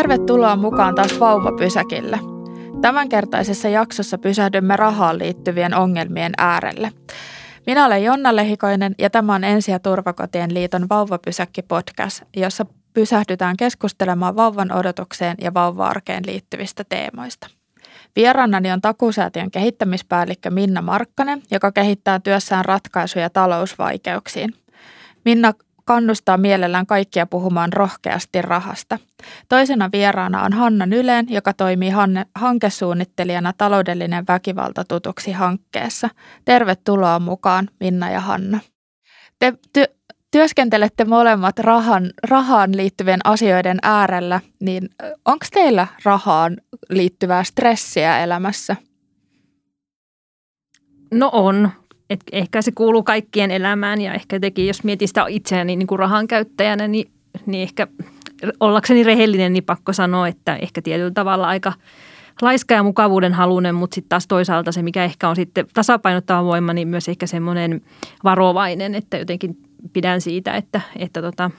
Tervetuloa mukaan taas vauvapysäkille. Tämänkertaisessa jaksossa pysähdymme rahaan liittyvien ongelmien äärelle. Minä olen Jonna Lehikoinen ja tämä on Ensi- ja Turvakotien liiton vauvapysäkki-podcast, jossa pysähdytään keskustelemaan vauvan odotukseen ja vauva-arkeen liittyvistä teemoista. Vieraanani on takuusäätiön kehittämispäällikkö Minna Markkanen, joka kehittää työssään ratkaisuja talousvaikeuksiin. Minna kannustaa mielellään kaikkia puhumaan rohkeasti rahasta. Toisena vieraana on Hanna Nyleen, joka toimii hankesuunnittelijana taloudellinen väkivalta tutuksi hankkeessa. Tervetuloa mukaan Minna ja Hanna. Te ty- työskentelette molemmat rahan, rahaan liittyvien asioiden äärellä, niin onko teillä rahaan liittyvää stressiä elämässä? No on. Et ehkä se kuuluu kaikkien elämään ja ehkä teki, jos mietin sitä itseäni niin kuin rahan käyttäjänä, niin, niin ehkä ollakseni rehellinen, niin pakko sanoa, että ehkä tietyllä tavalla aika laiska ja mukavuuden halunen, mutta sitten taas toisaalta se, mikä ehkä on sitten tasapainottava voima, niin myös ehkä semmoinen varovainen, että jotenkin pidän siitä, että, että tota,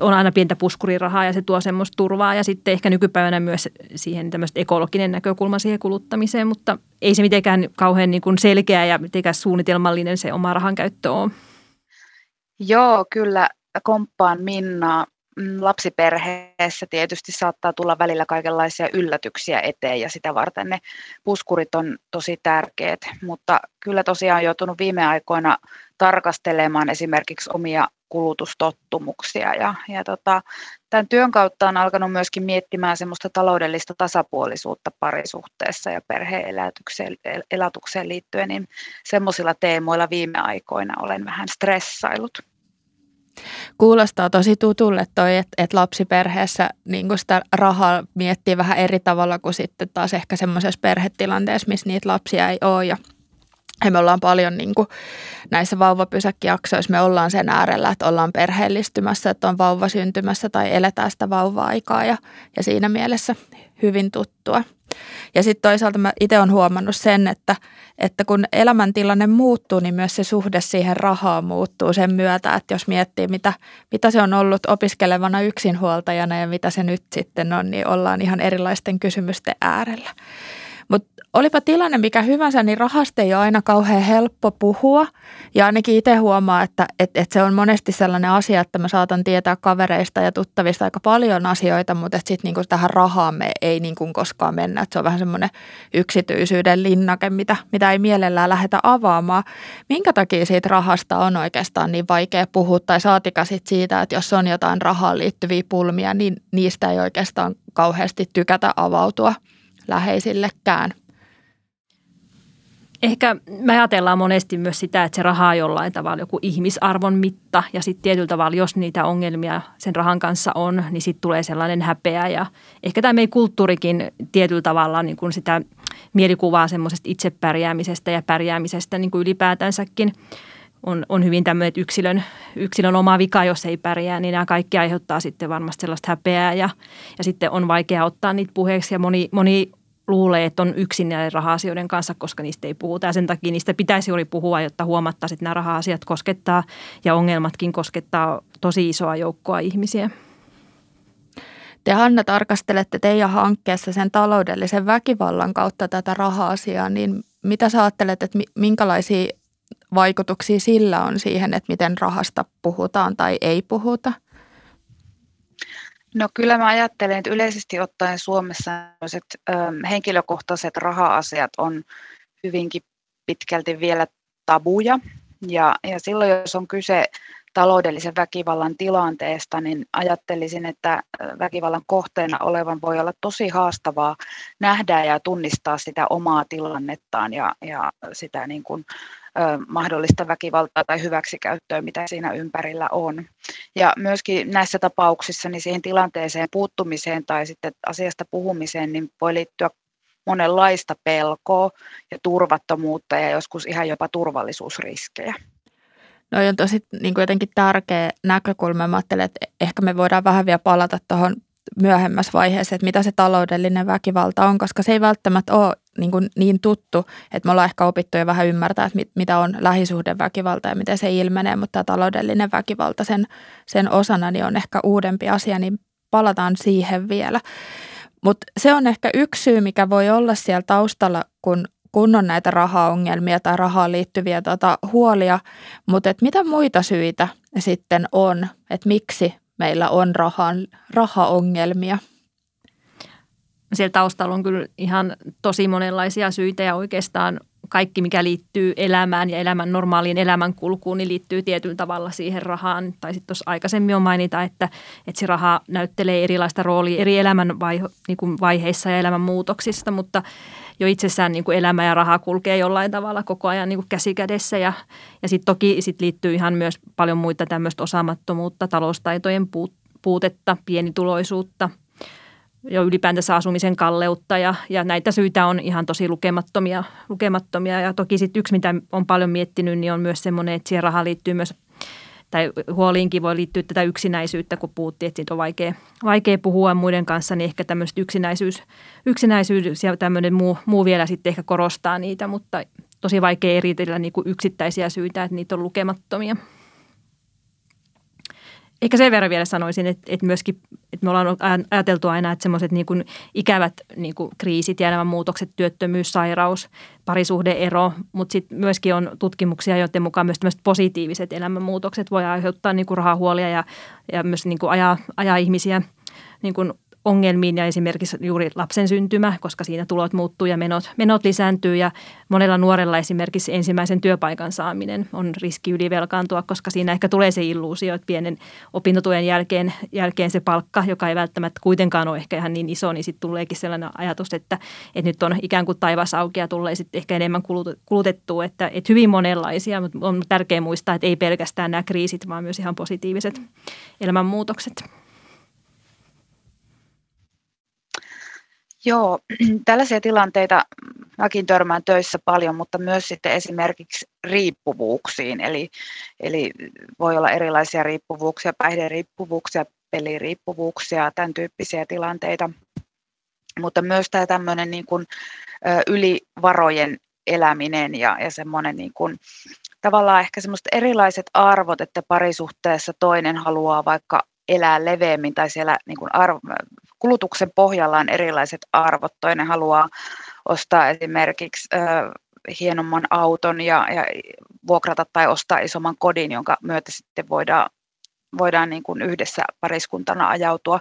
on aina pientä puskurirahaa ja se tuo semmoista turvaa ja sitten ehkä nykypäivänä myös siihen tämmöistä ekologinen näkökulma siihen kuluttamiseen, mutta ei se mitenkään kauhean niin kuin selkeä ja mitenkään suunnitelmallinen se oma rahan käyttö on. Joo, kyllä komppaan Minnaa. Mm, lapsiperheessä tietysti saattaa tulla välillä kaikenlaisia yllätyksiä eteen ja sitä varten ne puskurit on tosi tärkeät, mutta kyllä tosiaan on joutunut viime aikoina tarkastelemaan esimerkiksi omia kulutustottumuksia. Ja, ja tota, tämän työn kautta on alkanut myöskin miettimään semmoista taloudellista tasapuolisuutta parisuhteessa ja perheen elatukseen liittyen, niin semmoisilla teemoilla viime aikoina olen vähän stressailut. Kuulostaa tosi tutulle toi, että, että lapsiperheessä niin sitä rahaa miettii vähän eri tavalla kuin sitten taas ehkä semmoisessa perhetilanteessa, missä niitä lapsia ei ole ja ja me ollaan paljon niin kuin näissä vauvapysäkkijaksoissa, me ollaan sen äärellä, että ollaan perheellistymässä, että on vauva syntymässä tai eletään sitä vauva-aikaa ja, ja siinä mielessä hyvin tuttua. Ja sitten toisaalta mä itse olen huomannut sen, että, että kun elämäntilanne muuttuu, niin myös se suhde siihen rahaan muuttuu sen myötä, että jos miettii, mitä, mitä se on ollut opiskelevana yksinhuoltajana ja mitä se nyt sitten on, niin ollaan ihan erilaisten kysymysten äärellä. Olipa tilanne mikä hyvänsä, niin rahasta ei ole aina kauhean helppo puhua. Ja ainakin itse huomaa, että, että, että se on monesti sellainen asia, että mä saatan tietää kavereista ja tuttavista aika paljon asioita, mutta sitten niinku tähän rahaan me ei niinku koskaan mennä. Että se on vähän semmoinen yksityisyyden linnake, mitä, mitä ei mielellään lähdetä avaamaan. Minkä takia siitä rahasta on oikeastaan niin vaikea puhua tai saatika sit siitä, että jos on jotain rahaan liittyviä pulmia, niin niistä ei oikeastaan kauheasti tykätä avautua läheisillekään ehkä me ajatellaan monesti myös sitä, että se raha on jollain tavalla joku ihmisarvon mitta ja sitten tietyllä tavalla, jos niitä ongelmia sen rahan kanssa on, niin sitten tulee sellainen häpeä ja ehkä tämä meidän kulttuurikin tietyllä tavalla niin kuin sitä mielikuvaa semmoisesta itsepärjäämisestä ja pärjäämisestä niin kuin ylipäätänsäkin on, on hyvin tämmöinen, että yksilön, yksilön oma vika, jos ei pärjää, niin nämä kaikki aiheuttaa sitten varmasti sellaista häpeää ja, ja sitten on vaikea ottaa niitä puheeksi ja moni, moni luulee, että on yksin näiden raha-asioiden kanssa, koska niistä ei puhuta. Ja sen takia niistä pitäisi juuri puhua, jotta huomattaisiin, että nämä raha-asiat koskettaa ja ongelmatkin koskettaa tosi isoa joukkoa ihmisiä. Te Hanna tarkastelette teidän hankkeessa sen taloudellisen väkivallan kautta tätä raha-asiaa, niin mitä sä ajattelet, että minkälaisia vaikutuksia sillä on siihen, että miten rahasta puhutaan tai ei puhuta? No kyllä mä ajattelen, että yleisesti ottaen Suomessa ö, henkilökohtaiset raha-asiat on hyvinkin pitkälti vielä tabuja. Ja, ja silloin, jos on kyse taloudellisen väkivallan tilanteesta, niin ajattelisin, että väkivallan kohteena olevan voi olla tosi haastavaa nähdä ja tunnistaa sitä omaa tilannettaan ja, ja sitä niin kuin, mahdollista väkivaltaa tai hyväksikäyttöä, mitä siinä ympärillä on. Ja myöskin näissä tapauksissa niin siihen tilanteeseen puuttumiseen tai sitten asiasta puhumiseen niin voi liittyä monenlaista pelkoa ja turvattomuutta ja joskus ihan jopa turvallisuusriskejä. No on tosi niin kuin jotenkin tärkeä näkökulma. Mä ajattelen, että ehkä me voidaan vähän vielä palata tuohon myöhemmässä vaiheessa, että mitä se taloudellinen väkivalta on, koska se ei välttämättä ole niin, kuin niin tuttu, että me ollaan ehkä opittu jo vähän ymmärtää, että mit, mitä on lähisuhdeväkivalta ja miten se ilmenee, mutta tämä taloudellinen väkivalta sen, sen osana niin on ehkä uudempi asia, niin palataan siihen vielä. Mutta se on ehkä yksi syy, mikä voi olla siellä taustalla, kun, kun on näitä rahaongelmia tai rahaan liittyviä tota, huolia. Mutta mitä muita syitä sitten on, että miksi meillä on rahan, rahaongelmia? Siellä taustalla on kyllä ihan tosi monenlaisia syitä ja oikeastaan kaikki, mikä liittyy elämään ja elämän normaaliin elämänkulkuun, niin liittyy tietyllä tavalla siihen rahaan. Tai sitten tuossa aikaisemmin on mainita, että, että se raha näyttelee erilaista roolia eri elämän vaihe, niin kuin vaiheissa ja elämän muutoksista, mutta jo itsessään niin kuin elämä ja raha kulkee jollain tavalla koko ajan niin kuin käsi kädessä. Ja, ja sitten toki sit liittyy ihan myös paljon muita tämmöistä osaamattomuutta, taloustaitojen puutetta, pienituloisuutta – jo ylipäätänsä asumisen kalleutta ja, ja näitä syitä on ihan tosi lukemattomia. lukemattomia. Ja toki sitten yksi, mitä on paljon miettinyt, niin on myös semmoinen, että siihen rahaan liittyy myös tai huoliinkin voi liittyä tätä yksinäisyyttä, kun puhuttiin, että siitä on vaikea, vaikea puhua muiden kanssa, niin ehkä tämmöistä yksinäisyys, yksinäisyys ja tämmöinen muu, muu vielä sitten ehkä korostaa niitä, mutta tosi vaikea eritellä niin kuin yksittäisiä syitä, että niitä on lukemattomia. Ehkä sen verran vielä sanoisin, että, että myöskin että me ollaan ajateltu aina, että semmoiset niin ikävät niin kuin kriisit ja elämänmuutokset, työttömyys, sairaus, parisuhdeero, mutta sitten myöskin on tutkimuksia, joiden mukaan myös positiiviset elämänmuutokset voi aiheuttaa niin kuin rahahuolia ja, ja myös niin kuin ajaa, ajaa ihmisiä niin kuin ongelmiin ja esimerkiksi juuri lapsen syntymä, koska siinä tulot muuttuu ja menot, menot lisääntyy ja monella nuorella esimerkiksi ensimmäisen työpaikan saaminen on riski ylivelkaantua, koska siinä ehkä tulee se illuusio, että pienen opintotuen jälkeen, jälkeen se palkka, joka ei välttämättä kuitenkaan ole ehkä ihan niin iso, niin sitten tuleekin sellainen ajatus, että, että nyt on ikään kuin taivas auki ja tulee sitten ehkä enemmän kulutettua, että, että hyvin monenlaisia, mutta on tärkeää muistaa, että ei pelkästään nämä kriisit, vaan myös ihan positiiviset elämänmuutokset. Joo, tällaisia tilanteita mäkin törmään töissä paljon, mutta myös sitten esimerkiksi riippuvuuksiin. Eli, eli voi olla erilaisia riippuvuuksia, päihderiippuvuuksia, peliriippuvuuksia, tämän tyyppisiä tilanteita. Mutta myös tämä tämmöinen niin kuin, ylivarojen eläminen ja, ja semmoinen niin kuin, tavallaan ehkä semmoiset erilaiset arvot, että parisuhteessa toinen haluaa vaikka elää leveämmin tai siellä niin kuin arvo, kulutuksen pohjalla on erilaiset arvot. Toinen haluaa ostaa esimerkiksi ö, hienomman auton ja, ja vuokrata tai ostaa isomman kodin, jonka myötä sitten voidaan, voidaan niin kuin yhdessä pariskuntana ajautua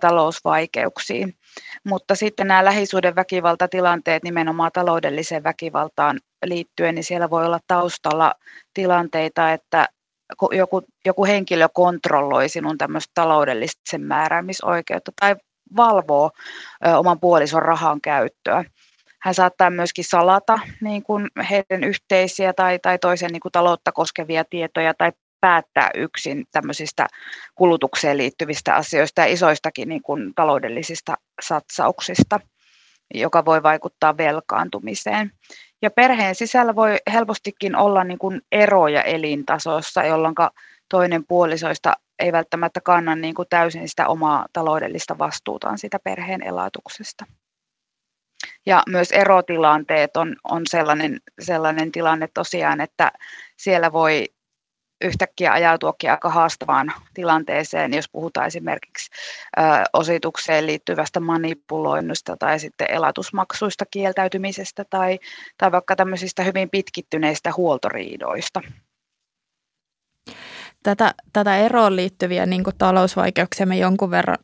talousvaikeuksiin. Mutta sitten nämä lähisuuden väkivaltatilanteet nimenomaan taloudelliseen väkivaltaan liittyen, niin siellä voi olla taustalla tilanteita, että joku, joku henkilö kontrolloi sinun tämmöistä taloudellista määräämisoikeutta tai valvoo ö, oman puolison rahan käyttöä. Hän saattaa myöskin salata niin kuin heidän yhteisiä tai, tai toisen niin kuin taloutta koskevia tietoja tai päättää yksin tämmöisistä kulutukseen liittyvistä asioista ja isoistakin niin kuin taloudellisista satsauksista, joka voi vaikuttaa velkaantumiseen. Ja perheen sisällä voi helpostikin olla niin kuin eroja elintasossa, jolloin toinen puolisoista ei välttämättä kanna niin kuin täysin sitä omaa taloudellista vastuutaan sitä perheen elatuksesta. Ja myös erotilanteet on, on sellainen, sellainen tilanne tosiaan, että siellä voi yhtäkkiä ajautuakin aika haastavaan tilanteeseen, jos puhutaan esimerkiksi ö, ositukseen liittyvästä manipuloinnista tai sitten elatusmaksuista kieltäytymisestä tai, tai vaikka tämmöisistä hyvin pitkittyneistä huoltoriidoista. Tätä, tätä eroon liittyviä niin talousvaikeuksia me jonkun verran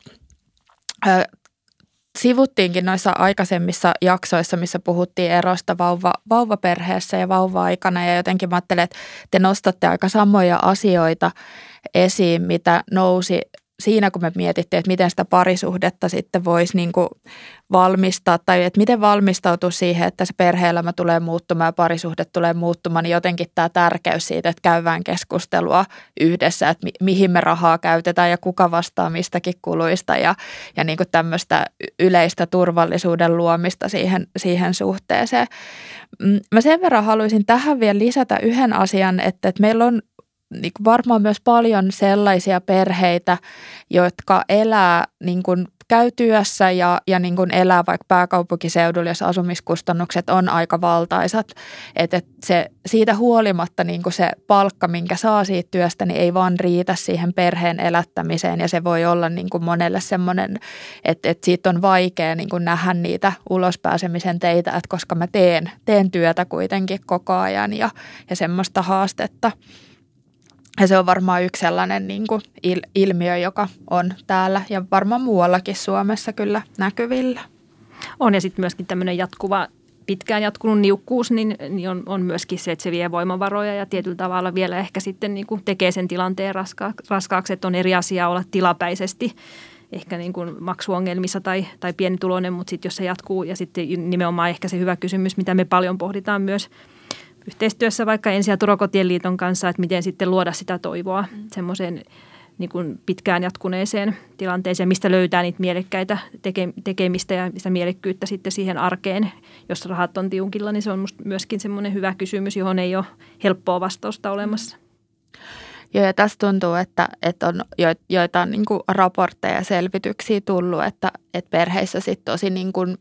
sivuttiinkin noissa aikaisemmissa jaksoissa, missä puhuttiin erosta vauva, vauvaperheessä ja vauva-aikana ja jotenkin mä ajattelen, että te nostatte aika samoja asioita esiin, mitä nousi siinä, kun me mietittiin, että miten sitä parisuhdetta sitten voisi niin kuin valmistaa tai että miten valmistautua siihen, että se perheelämä tulee muuttumaan ja parisuhde tulee muuttumaan, niin jotenkin tämä tärkeys siitä, että käydään keskustelua yhdessä, että mi- mihin me rahaa käytetään ja kuka vastaa mistäkin kuluista ja, ja niin kuin tämmöistä yleistä turvallisuuden luomista siihen, siihen suhteeseen. Mm, mä sen verran haluaisin tähän vielä lisätä yhden asian, että, että meillä on niin kuin varmaan myös paljon sellaisia perheitä, jotka elää niin kuin käy työssä ja, ja niin kuin elää vaikka pääkaupunkiseudulla, jos asumiskustannukset on aika valtaisat, että et se, siitä huolimatta niin kuin se palkka, minkä saa siitä työstä, niin ei vaan riitä siihen perheen elättämiseen ja se voi olla niin kuin monelle semmoinen, että, että siitä on vaikea niin kuin nähdä niitä ulospääsemisen teitä, että koska mä teen, teen työtä kuitenkin koko ajan ja, ja semmoista haastetta. Ja se on varmaan yksi sellainen niin kuin il, ilmiö, joka on täällä ja varmaan muuallakin Suomessa kyllä näkyvillä. On ja sitten myöskin tämmöinen jatkuva pitkään jatkunut niukkuus, niin, niin on, on myöskin se, että se vie voimavaroja ja tietyllä tavalla vielä ehkä sitten niin kuin tekee sen tilanteen raska, raskaaksi, että on eri asia olla tilapäisesti ehkä niin kuin maksuongelmissa tai, tai pienituloinen, mutta sitten jos se jatkuu ja sitten nimenomaan ehkä se hyvä kysymys, mitä me paljon pohditaan myös – yhteistyössä vaikka Ensi- ja Turokotien liiton kanssa, että miten sitten luoda sitä toivoa mm. semmoiseen niin kuin pitkään jatkuneeseen tilanteeseen, mistä löytää niitä mielekkäitä tekemistä ja sitä mielekkyyttä sitten siihen arkeen. Jos rahat on tiukilla, niin se on myöskin semmoinen hyvä kysymys, johon ei ole helppoa vastausta olemassa. Joo, ja tässä tuntuu, että, että on joitain niin raportteja ja selvityksiä tullut, että, että perheissä sitten tosi niin kuin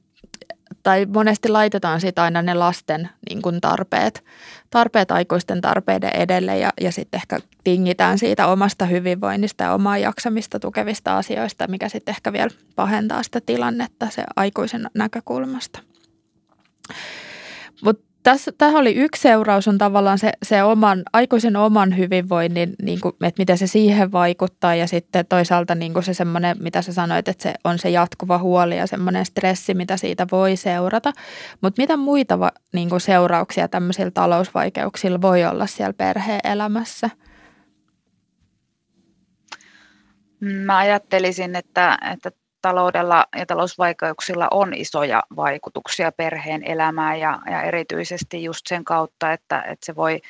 tai monesti laitetaan sitten aina ne lasten niin kuin tarpeet, tarpeet aikuisten tarpeiden edelle ja, ja sitten ehkä tingitään siitä omasta hyvinvoinnista ja omaa jaksamista tukevista asioista, mikä sitten ehkä vielä pahentaa sitä tilannetta se aikuisen näkökulmasta. Mutta tässä, tähän oli yksi seuraus on tavallaan se, se oman, aikuisen oman hyvinvoinnin, niin kuin, että miten se siihen vaikuttaa ja sitten toisaalta niin kuin se semmoinen, mitä sä sanoit, että se on se jatkuva huoli ja semmoinen stressi, mitä siitä voi seurata. Mutta mitä muita niin kuin seurauksia tämmöisillä talousvaikeuksilla voi olla siellä perheen elämässä? Mä ajattelisin, että, että taloudella ja talousvaikeuksilla on isoja vaikutuksia perheen elämään ja, ja erityisesti just sen kautta, että, että se voi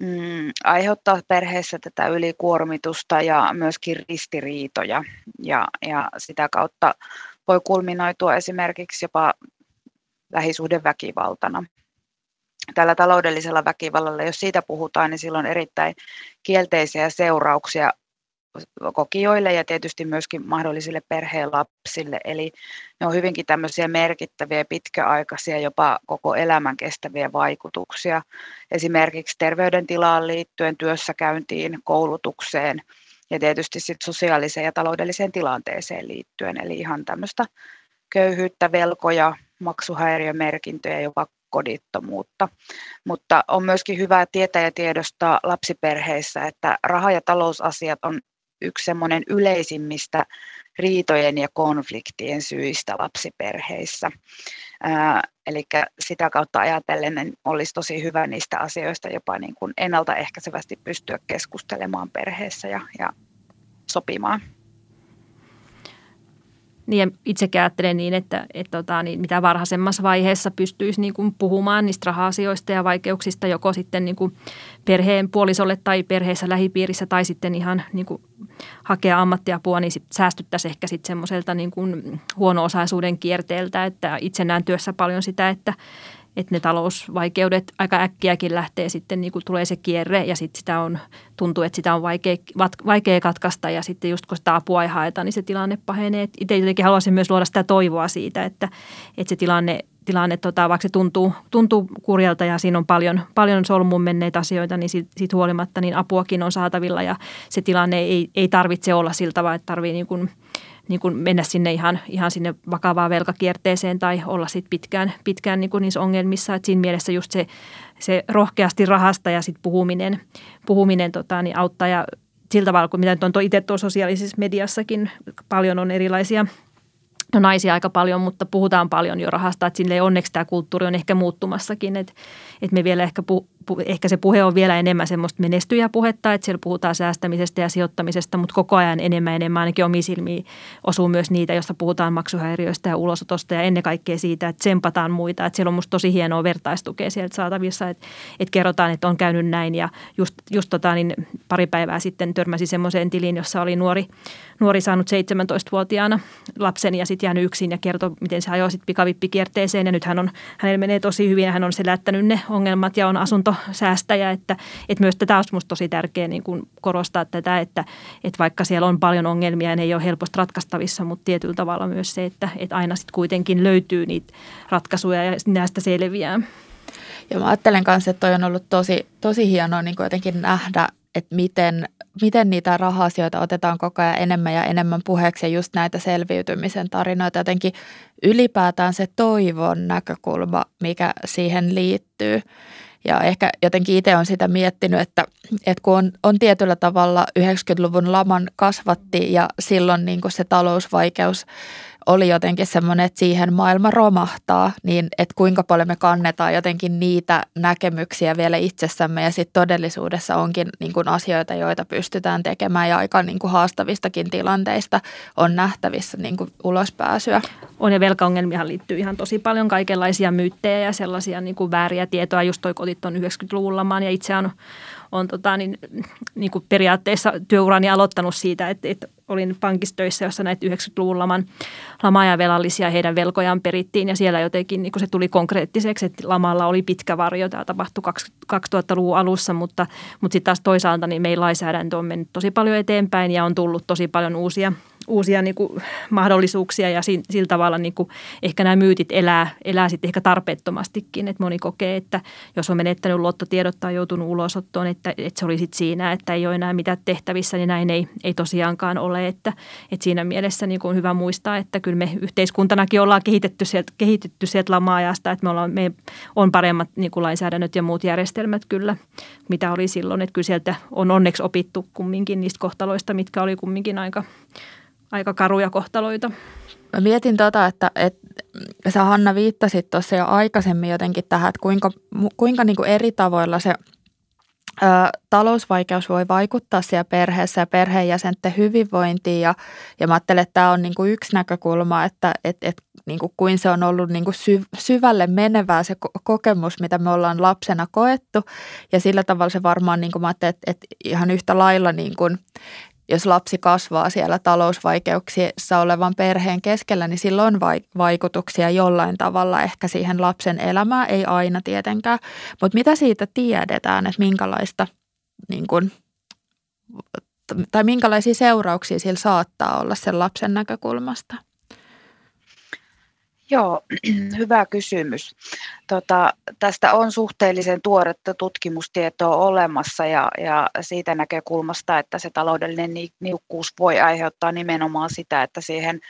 mm, aiheuttaa perheessä tätä ylikuormitusta ja myöskin ristiriitoja ja, ja sitä kautta voi kulminoitua esimerkiksi jopa lähisuhdeväkivaltana. Tällä taloudellisella väkivallalla, jos siitä puhutaan, niin silloin erittäin kielteisiä seurauksia kokijoille ja tietysti myöskin mahdollisille perheen lapsille. Eli ne on hyvinkin tämmöisiä merkittäviä, pitkäaikaisia, jopa koko elämän kestäviä vaikutuksia. Esimerkiksi terveydentilaan liittyen, työssäkäyntiin, koulutukseen ja tietysti sit sosiaaliseen ja taloudelliseen tilanteeseen liittyen. Eli ihan tämmöistä köyhyyttä, velkoja, maksuhäiriömerkintöjä, jopa kodittomuutta. Mutta on myöskin hyvä tietää ja tiedostaa lapsiperheissä, että raha- ja talousasiat on yksi semmoinen yleisimmistä riitojen ja konfliktien syistä lapsiperheissä. eli sitä kautta ajatellen niin olisi tosi hyvä niistä asioista jopa niin kuin ennaltaehkäisevästi pystyä keskustelemaan perheessä ja, ja sopimaan. Niin ja itsekin ajattelen niin, että, että tota, niin mitä varhaisemmassa vaiheessa pystyisi niin kuin puhumaan niistä raha-asioista ja vaikeuksista joko sitten niin kuin perheen puolisolle tai perheessä lähipiirissä tai sitten ihan niin kuin hakea ammattiapua, niin sit säästyttäisiin ehkä sitten semmoiselta niin kuin huono-osaisuuden kierteeltä, että itse näen työssä paljon sitä, että, että ne talousvaikeudet aika äkkiäkin lähtee sitten, niin kuin tulee se kierre ja sitten sitä on, tuntuu, että sitä on vaikea, vaikea katkaista ja sitten just kun sitä apua ei haeta, niin se tilanne pahenee. Itse jotenkin haluaisin myös luoda sitä toivoa siitä, että, että se tilanne, tilanne tota, vaikka se tuntuu, tuntuu kurjalta ja siinä on paljon, paljon solmuun menneitä asioita, niin siitä, siitä huolimatta niin apuakin on saatavilla ja se tilanne ei, ei tarvitse olla siltä, vaan että tarvitsee niin kuin – niin kuin mennä sinne ihan, ihan sinne vakavaan velkakierteeseen tai olla sit pitkään, pitkään niin kuin niissä ongelmissa. Et siinä mielessä just se, se rohkeasti rahasta ja sit puhuminen, puhuminen tota, niin auttaa. Ja sillä tavalla, kun mitä on itse tuossa sosiaalisessa mediassakin, paljon on erilaisia no naisia aika paljon, mutta puhutaan paljon jo rahasta, että sille onneksi tämä kulttuuri on ehkä muuttumassakin, että, että me vielä ehkä pu, ehkä se puhe on vielä enemmän semmoista menestyjäpuhetta, että siellä puhutaan säästämisestä ja sijoittamisesta, mutta koko ajan enemmän enemmän ainakin omiin silmiin osuu myös niitä, joista puhutaan maksuhäiriöistä ja ulosotosta ja ennen kaikkea siitä, että tsempataan muita. Että siellä on musta tosi hienoa vertaistukea sieltä saatavissa, että, että kerrotaan, että on käynyt näin ja just, just tota, niin pari päivää sitten törmäsi semmoiseen tiliin, jossa oli nuori, nuori saanut 17-vuotiaana lapsen ja sitten jäänyt yksin ja kertoi, miten se ajoi sitten pikavippikierteeseen ja nyt hän on, hänellä menee tosi hyvin ja hän on selättänyt ne ongelmat ja on asunto nettosäästäjä, että, että myös tätä olisi minusta tosi tärkeää niin kuin korostaa tätä, että, että vaikka siellä on paljon ongelmia ja ne ei ole helposti ratkaistavissa, mutta tietyllä tavalla myös se, että, että aina sitten kuitenkin löytyy niitä ratkaisuja ja näistä selviää. Ja mä ajattelen kanssa, että toi on ollut tosi, tosi hienoa niin jotenkin nähdä, että miten, miten niitä raha-asioita otetaan koko ajan enemmän ja enemmän puheeksi ja just näitä selviytymisen tarinoita. Jotenkin ylipäätään se toivon näkökulma, mikä siihen liittyy. Ja ehkä jotenkin itse on sitä miettinyt, että, että kun on, on tietyllä tavalla 90-luvun laman kasvatti ja silloin niin kuin se talousvaikeus oli jotenkin semmoinen, että siihen maailma romahtaa, niin että kuinka paljon me kannetaan jotenkin niitä näkemyksiä vielä itsessämme ja sitten todellisuudessa onkin niin kuin asioita, joita pystytään tekemään ja aika niin kuin haastavistakin tilanteista on nähtävissä niin kuin ulospääsyä. On ja velkaongelmiahan liittyy ihan tosi paljon kaikenlaisia myyttejä ja sellaisia niin kuin vääriä tietoa. Just toi kotit on 90-luvun lamaan ja itse on on tota, niin, niin kuin periaatteessa työurani aloittanut siitä, että, että olin pankistöissä, jossa näitä 90-luvun laman lama- velallisia heidän velkojaan perittiin ja siellä jotenkin niin se tuli konkreettiseksi, että lamalla oli pitkä varjo. Tämä tapahtui 2000-luvun alussa, mutta, mutta sitten taas toisaalta niin meidän lainsäädäntö on mennyt tosi paljon eteenpäin ja on tullut tosi paljon uusia – uusia niin kuin, mahdollisuuksia ja sillä tavalla niin kuin, ehkä nämä myytit elää, elää sitten ehkä tarpeettomastikin. Että moni kokee, että jos on menettänyt luottotiedot tai joutunut ulosottoon, että, että se oli sitten siinä, että ei ole enää mitään tehtävissä, niin näin ei, ei tosiaankaan ole. Että, että siinä mielessä niin kuin on hyvä muistaa, että kyllä me yhteiskuntanakin ollaan kehitetty sieltä, kehitetty sieltä lama-ajasta, että me, ollaan, me on paremmat niin kuin lainsäädännöt ja muut järjestelmät kyllä, mitä oli silloin. Että kyllä sieltä on onneksi opittu kumminkin niistä kohtaloista, mitkä oli kumminkin aika aika karuja kohtaloita. Mä mietin tota, että, että sä Hanna viittasit tuossa jo aikaisemmin jotenkin tähän, että kuinka, kuinka niin kuin eri tavoilla se ö, talousvaikeus voi vaikuttaa siellä perheessä ja perheenjäsenten hyvinvointiin. Ja, ja mä ajattelen, että tämä on niin kuin yksi näkökulma, että et, et, niin kuin kuin se on ollut niin kuin syv, syvälle menevää se kokemus, mitä me ollaan lapsena koettu. Ja sillä tavalla se varmaan, niin kuin mä että, että ihan yhtä lailla niin kuin jos lapsi kasvaa siellä talousvaikeuksissa olevan perheen keskellä, niin sillä on vaikutuksia jollain tavalla ehkä siihen lapsen elämään, ei aina tietenkään. Mutta mitä siitä tiedetään, että minkälaista niin kun, tai minkälaisia seurauksia sillä saattaa olla sen lapsen näkökulmasta? Joo, hyvä kysymys. Tota, tästä on suhteellisen tuoretta tutkimustietoa olemassa ja, ja siitä näkökulmasta, että se taloudellinen niukkuus voi aiheuttaa nimenomaan sitä, että siihen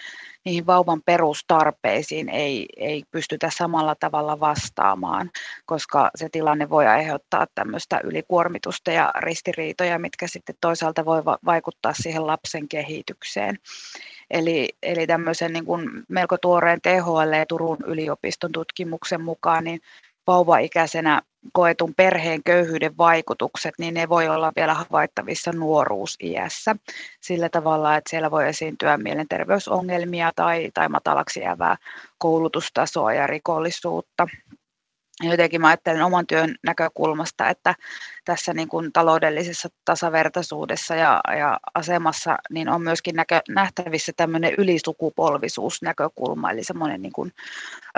niihin vauvan perustarpeisiin ei, ei pystytä samalla tavalla vastaamaan, koska se tilanne voi aiheuttaa tämmöistä ylikuormitusta ja ristiriitoja, mitkä sitten toisaalta voi vaikuttaa siihen lapsen kehitykseen. Eli, eli tämmöisen niin kuin melko tuoreen THL ja Turun yliopiston tutkimuksen mukaan niin vauvaikäisenä koetun perheen köyhyyden vaikutukset, niin ne voi olla vielä havaittavissa nuoruusiässä. Sillä tavalla, että siellä voi esiintyä mielenterveysongelmia tai, tai matalaksi jäävää koulutustasoa ja rikollisuutta jotenkin mä ajattelen oman työn näkökulmasta, että tässä niin kuin taloudellisessa tasavertaisuudessa ja, ja asemassa niin on myöskin näkö, nähtävissä tämmöinen ylisukupolvisuusnäkökulma, eli semmoinen niin kuin,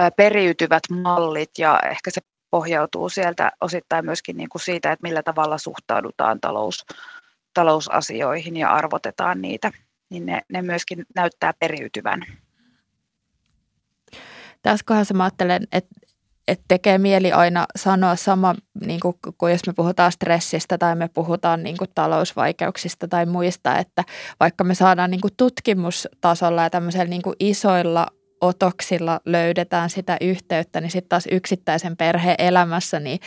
ä, periytyvät mallit ja ehkä se pohjautuu sieltä osittain myöskin niin kuin siitä, että millä tavalla suhtaudutaan talous, talousasioihin ja arvotetaan niitä, niin ne, ne myöskin näyttää periytyvän. Tässä kohdassa mä ajattelen, että että tekee mieli aina sanoa sama, niin kuin, kuin jos me puhutaan stressistä tai me puhutaan niin kuin talousvaikeuksista tai muista, että vaikka me saadaan niin kuin tutkimustasolla ja tämmöisellä niin kuin isoilla otoksilla löydetään sitä yhteyttä, niin sitten taas yksittäisen perheen elämässä, niin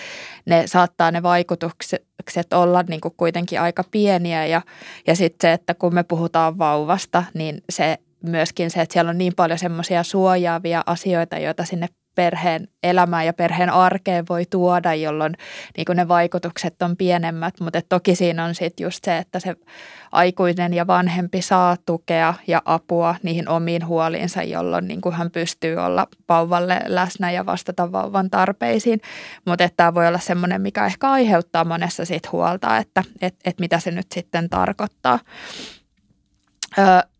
ne saattaa ne vaikutukset olla niin kuin kuitenkin aika pieniä. Ja, ja sitten se, että kun me puhutaan vauvasta, niin se myöskin se, että siellä on niin paljon semmoisia suojaavia asioita, joita sinne perheen elämään ja perheen arkeen voi tuoda, jolloin niin ne vaikutukset on pienemmät. Mutta toki siinä on sitten just se, että se aikuinen ja vanhempi saa tukea ja apua niihin omiin huoliinsa, jolloin niin kuin hän pystyy olla vauvalle läsnä ja vastata vauvan tarpeisiin. Mutta tämä voi olla semmoinen, mikä ehkä aiheuttaa monessa sit huolta, että et, et mitä se nyt sitten tarkoittaa.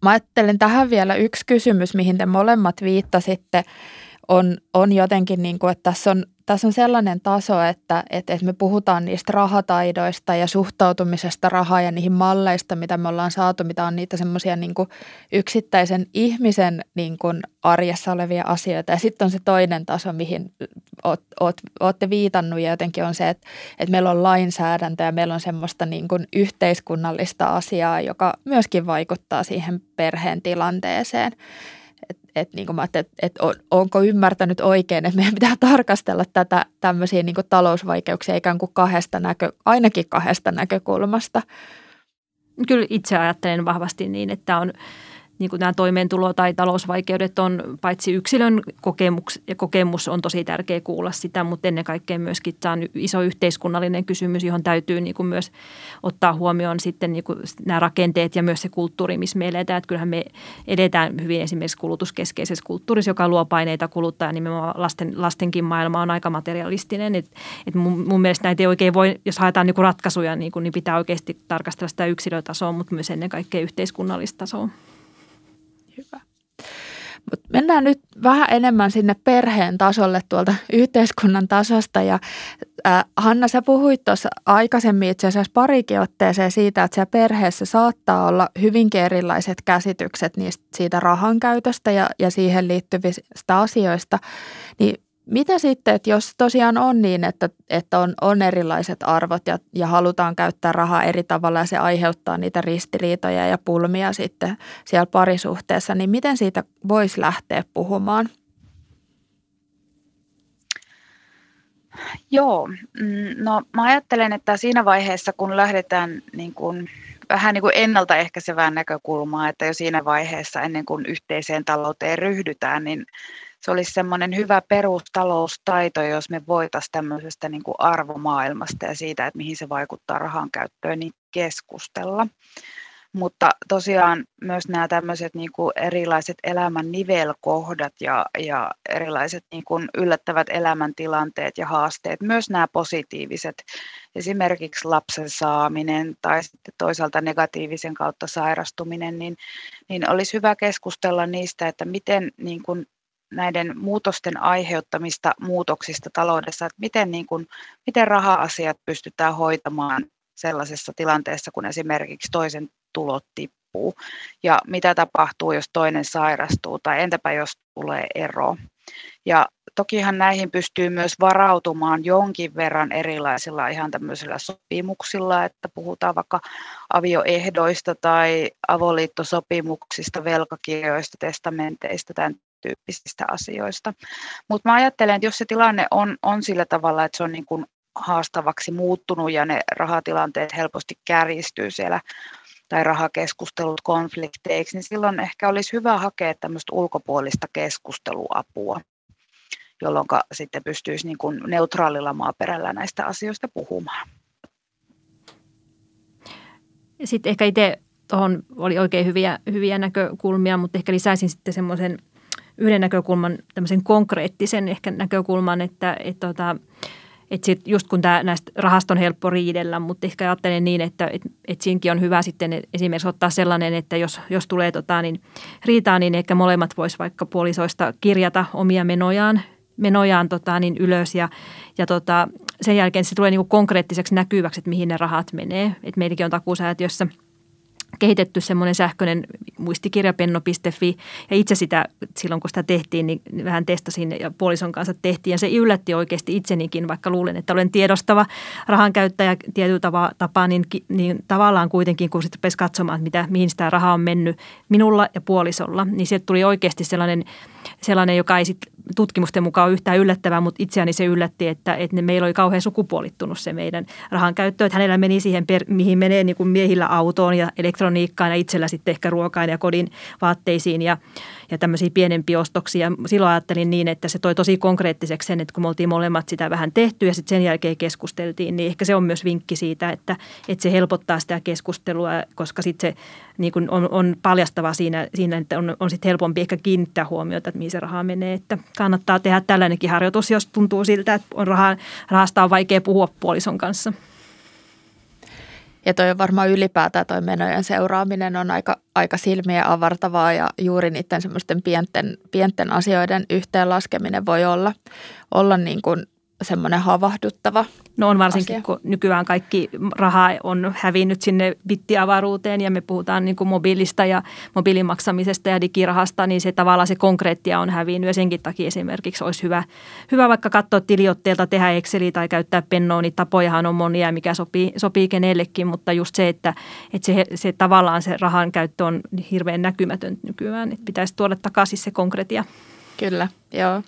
Mä ajattelen tähän vielä yksi kysymys, mihin te molemmat viittasitte – on, on jotenkin, niin kuin, että tässä on, tässä on sellainen taso, että, että, että me puhutaan niistä rahataidoista ja suhtautumisesta rahaa ja niihin malleista, mitä me ollaan saatu, mitä on niitä semmoisia niin yksittäisen ihmisen niin kuin arjessa olevia asioita. Ja sitten on se toinen taso, mihin oot, oot, viitannut ja jotenkin on se, että, että meillä on lainsäädäntö ja meillä on semmoista niin kuin yhteiskunnallista asiaa, joka myöskin vaikuttaa siihen perheen tilanteeseen että niin mä että, että onko ymmärtänyt oikein, että meidän pitää tarkastella tätä tämmöisiä niin talousvaikeuksia ikään kuin kahdesta näkö, ainakin kahdesta näkökulmasta. Kyllä itse ajattelen vahvasti niin, että on – niin kuin nämä toimeentulo- tai talousvaikeudet on paitsi yksilön kokemus, ja kokemus on tosi tärkeä kuulla sitä, mutta ennen kaikkea myöskin tämä on iso yhteiskunnallinen kysymys, johon täytyy niin kuin myös ottaa huomioon sitten niin kuin nämä rakenteet ja myös se kulttuuri, missä me eletään. Että kyllähän me edetään hyvin esimerkiksi kulutuskeskeisessä kulttuurissa, joka luo paineita kuluttaa nimenomaan lasten, lastenkin maailma on aika materialistinen. Et, et mun, mun mielestä näitä ei oikein voi, jos haetaan niin kuin ratkaisuja, niin, kuin, niin pitää oikeasti tarkastella sitä yksilötasoa, mutta myös ennen kaikkea yhteiskunnallista tasoa hyvä. Mut mennään nyt vähän enemmän sinne perheen tasolle tuolta yhteiskunnan tasosta. Ja äh, Hanna, sä puhuit tuossa aikaisemmin itse asiassa parikin otteeseen siitä, että siellä perheessä saattaa olla hyvinkin erilaiset käsitykset niistä, siitä rahan käytöstä ja, ja siihen liittyvistä asioista. Niin mitä sitten, että jos tosiaan on niin, että, että on, on erilaiset arvot ja, ja halutaan käyttää rahaa eri tavalla ja se aiheuttaa niitä ristiriitoja ja pulmia sitten siellä parisuhteessa, niin miten siitä voisi lähteä puhumaan? Joo, mm, no mä ajattelen, että siinä vaiheessa kun lähdetään niin kuin, vähän niin kuin ennaltaehkäisevään näkökulmaa, että jo siinä vaiheessa ennen kuin yhteiseen talouteen ryhdytään, niin se olisi semmoinen hyvä perustaloustaito, jos me voitaisiin tämmöisestä niin kuin arvomaailmasta ja siitä, että mihin se vaikuttaa rahan käyttöön, niin keskustella. Mutta tosiaan myös nämä tämmöiset niin kuin erilaiset elämän nivelkohdat ja, ja erilaiset niin kuin yllättävät elämäntilanteet ja haasteet, myös nämä positiiviset, esimerkiksi lapsen saaminen tai sitten toisaalta negatiivisen kautta sairastuminen, niin, niin olisi hyvä keskustella niistä, että miten niin kuin näiden muutosten aiheuttamista muutoksista taloudessa, että miten, niin kuin, miten raha-asiat pystytään hoitamaan sellaisessa tilanteessa, kun esimerkiksi toisen tulot tippuu, ja mitä tapahtuu, jos toinen sairastuu, tai entäpä jos tulee ero. Ja tokihan näihin pystyy myös varautumaan jonkin verran erilaisilla ihan tämmöisillä sopimuksilla, että puhutaan vaikka avioehdoista tai avoliittosopimuksista, velkakirjoista, testamenteista, tämän tyyppisistä asioista. Mutta mä ajattelen, että jos se tilanne on, on sillä tavalla, että se on niin kuin haastavaksi muuttunut ja ne rahatilanteet helposti kärjistyy siellä tai rahakeskustelut konflikteiksi, niin silloin ehkä olisi hyvä hakea tämmöistä ulkopuolista keskusteluapua, jolloin sitten pystyisi niin kuin neutraalilla maaperällä näistä asioista puhumaan. Sitten ehkä itse tuohon oli oikein hyviä, hyviä näkökulmia, mutta ehkä lisäisin sitten semmoisen yhden näkökulman, tämmöisen konkreettisen ehkä näkökulman, että, että, tota, että sit just kun tämä, näistä rahasta on helppo riidellä, mutta ehkä ajattelen niin, että että että siinäkin on hyvä sitten esimerkiksi ottaa sellainen, että jos, jos tulee tota, niin riitaa, niin ehkä molemmat vois vaikka puolisoista kirjata omia menojaan, menojaan tota, niin ylös ja, ja tota, sen jälkeen se tulee niin konkreettiseksi näkyväksi, että mihin ne rahat menee. Et meilläkin on takuusäätiössä – kehitetty semmoinen sähköinen muistikirjapenno.fi ja itse sitä silloin kun sitä tehtiin, niin vähän testasin ja puolison kanssa tehtiin. Ja se yllätti oikeasti itsenikin, vaikka luulen, että olen tiedostava rahan käyttäjä tietyllä tapaa, niin, niin tavallaan kuitenkin kun sitten katsomaan, mitä, mihin sitä rahaa on mennyt minulla ja puolisolla, niin sieltä tuli oikeasti sellainen, sellainen joka ei sitten tutkimusten mukaan ole yhtään yllättävää, mutta itseäni se yllätti, että, että ne, meillä oli kauhean sukupuolittunut se meidän rahan käyttö, että hänellä meni siihen, per, mihin menee niin kuin miehillä autoon ja ja itsellä sitten ehkä ruokaan ja kodin vaatteisiin ja, ja tämmöisiä pienempiä ostoksia. Silloin ajattelin niin, että se toi tosi konkreettiseksi sen, että kun me oltiin molemmat sitä vähän tehty ja sitten sen jälkeen keskusteltiin, niin ehkä se on myös vinkki siitä, että, että se helpottaa sitä keskustelua, koska sitten se niin kuin on, on paljastavaa siinä, siinä, että on, on sitten helpompi ehkä kiinnittää huomiota, että mihin se raha menee. Että kannattaa tehdä tällainenkin harjoitus, jos tuntuu siltä, että on raha, rahasta on vaikea puhua puolison kanssa. Ja toi on varmaan ylipäätään toi menojen seuraaminen on aika, aika silmiä avartavaa ja juuri niiden semmoisten pienten, pienten asioiden yhteenlaskeminen voi olla, olla niin kuin semmoinen havahduttava No on varsinkin, asia. kun nykyään kaikki raha on hävinnyt sinne bittiavaruuteen ja me puhutaan niin kuin mobiilista ja mobiilimaksamisesta ja digirahasta, niin se tavallaan se konkreettia on hävinnyt ja senkin takia esimerkiksi olisi hyvä, hyvä vaikka katsoa tiliotteelta, tehdä Exceli tai käyttää pennoa, niin tapojahan on monia, mikä sopii, sopii kenellekin, mutta just se, että, että se, se tavallaan se rahan käyttö on hirveän näkymätön nykyään, että pitäisi tuoda takaisin se konkreettia. Kyllä, joo.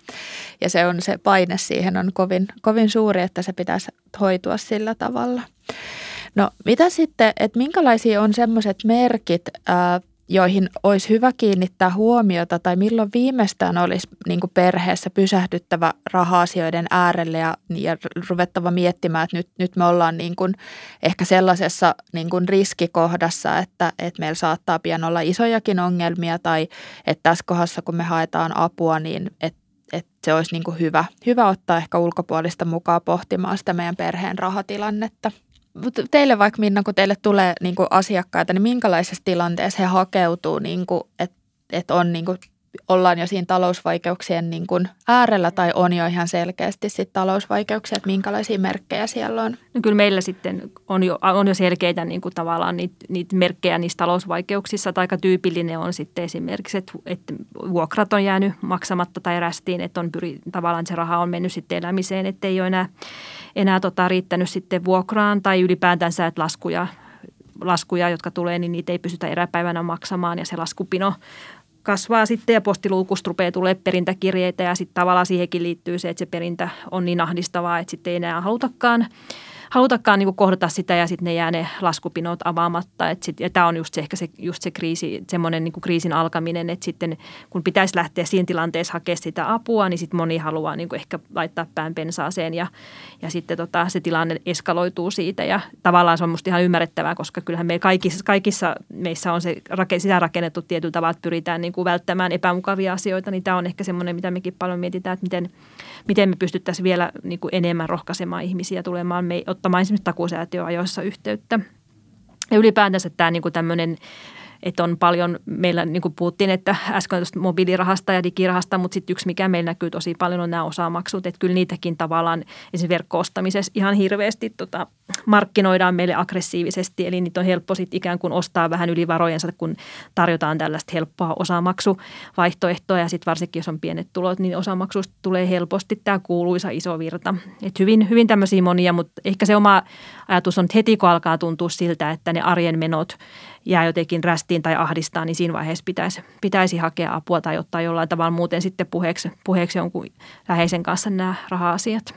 Ja se on se paine siihen on kovin, kovin suuri, että se pitäisi hoitua sillä tavalla. No mitä sitten, että minkälaisia on semmoiset merkit, ää, joihin olisi hyvä kiinnittää huomiota tai milloin viimeistään olisi niin kuin perheessä pysähdyttävä raha-asioiden äärelle ja, ja ruvettava miettimään, että nyt, nyt me ollaan niin kuin ehkä sellaisessa niin kuin riskikohdassa, että, että meillä saattaa pian olla isojakin ongelmia tai että tässä kohdassa kun me haetaan apua, niin että että se olisi niin kuin hyvä, hyvä ottaa ehkä ulkopuolista mukaan pohtimaan sitä meidän perheen rahatilannetta. Teille vaikka Minna, kun teille tulee niin kuin asiakkaita, niin minkälaisessa tilanteessa he hakeutuu, niin että et on niin kuin, ollaan jo siinä talousvaikeuksien niin kuin äärellä tai on jo ihan selkeästi sit talousvaikeuksia, että minkälaisia merkkejä siellä on? No kyllä meillä sitten on jo, on jo selkeitä niin kuin tavallaan niitä, niitä merkkejä niissä talousvaikeuksissa. Tai aika tyypillinen on sitten esimerkiksi, että, että vuokrat on jäänyt maksamatta tai rästiin, että on pyri, tavallaan se raha on mennyt sitten elämiseen, että ei ole enää enää tota, riittänyt sitten vuokraan tai ylipäätänsä, että laskuja, laskuja, jotka tulee, niin niitä ei pystytä eräpäivänä maksamaan ja se laskupino kasvaa sitten ja postiluukusta rupeaa tulee perintäkirjeitä ja sitten tavallaan siihenkin liittyy se, että se perintä on niin ahdistavaa, että sitten ei enää halutakaan halutakaan niin kohdata sitä ja sitten ne jää ne laskupinot avaamatta. Et sit, ja tämä on just se, ehkä se, just se kriisi, semmoinen niin kriisin alkaminen, että sitten kun pitäisi lähteä siinä tilanteessa hakemaan sitä apua, niin sitten moni haluaa niin ehkä laittaa pään pensaaseen ja, ja sitten tota, se tilanne eskaloituu siitä ja tavallaan se on musta ihan ymmärrettävää, koska kyllähän me kaikissa, kaikissa meissä on se sitä rakennettu tietyllä tavalla, että pyritään niin kuin välttämään epämukavia asioita, niin tämä on ehkä semmoinen, mitä mekin paljon mietitään, että miten, miten me pystyttäisiin vielä niin kuin enemmän rohkaisemaan ihmisiä tulemaan me, ottamaan esimerkiksi takuusäätiö ajoissa yhteyttä. Ja ylipäätänsä tämä niin kuin tämmöinen että on paljon, meillä niin kuin puhuttiin, että äsken tuosta mobiilirahasta ja digirahasta, mutta sitten yksi, mikä meillä näkyy tosi paljon, on nämä osamaksut, että kyllä niitäkin tavallaan esimerkiksi verkko-ostamisessa ihan hirveästi tota, markkinoidaan meille aggressiivisesti, eli niitä on helppo sitten ikään kuin ostaa vähän yli varojensa, kun tarjotaan tällaista helppoa osamaksuvaihtoehtoa ja sitten varsinkin, jos on pienet tulot, niin osamaksusta tulee helposti tämä kuuluisa iso virta. Et hyvin, hyvin tämmöisiä monia, mutta ehkä se oma ajatus on, että heti kun alkaa tuntua siltä, että ne arjen menot jää jotenkin rästiin tai ahdistaa, niin siinä vaiheessa pitäisi, pitäisi hakea apua tai ottaa jollain tavalla muuten sitten puheeksi, puheeksi jonkun läheisen kanssa nämä raha-asiat.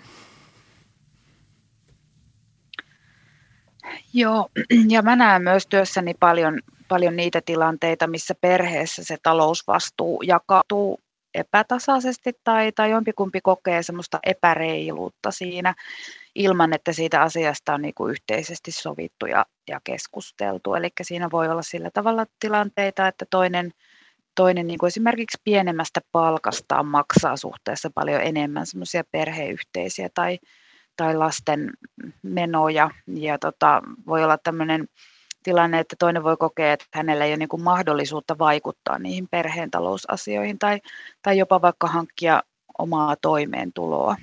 Joo, ja mä näen myös työssäni paljon, paljon niitä tilanteita, missä perheessä se talousvastuu jakautuu epätasaisesti tai, tai jompikumpi kokee semmoista epäreiluutta siinä ilman, että siitä asiasta on niin kuin yhteisesti sovittu ja, ja keskusteltu. Eli siinä voi olla sillä tavalla tilanteita, että toinen, toinen niin kuin esimerkiksi pienemmästä palkastaan maksaa suhteessa paljon enemmän semmoisia perheyhteisiä tai, tai lasten menoja. Ja tota, voi olla tämmöinen tilanne, että toinen voi kokea, että hänellä ei ole niin kuin mahdollisuutta vaikuttaa niihin perheen talousasioihin tai, tai jopa vaikka hankkia omaa toimeentuloa.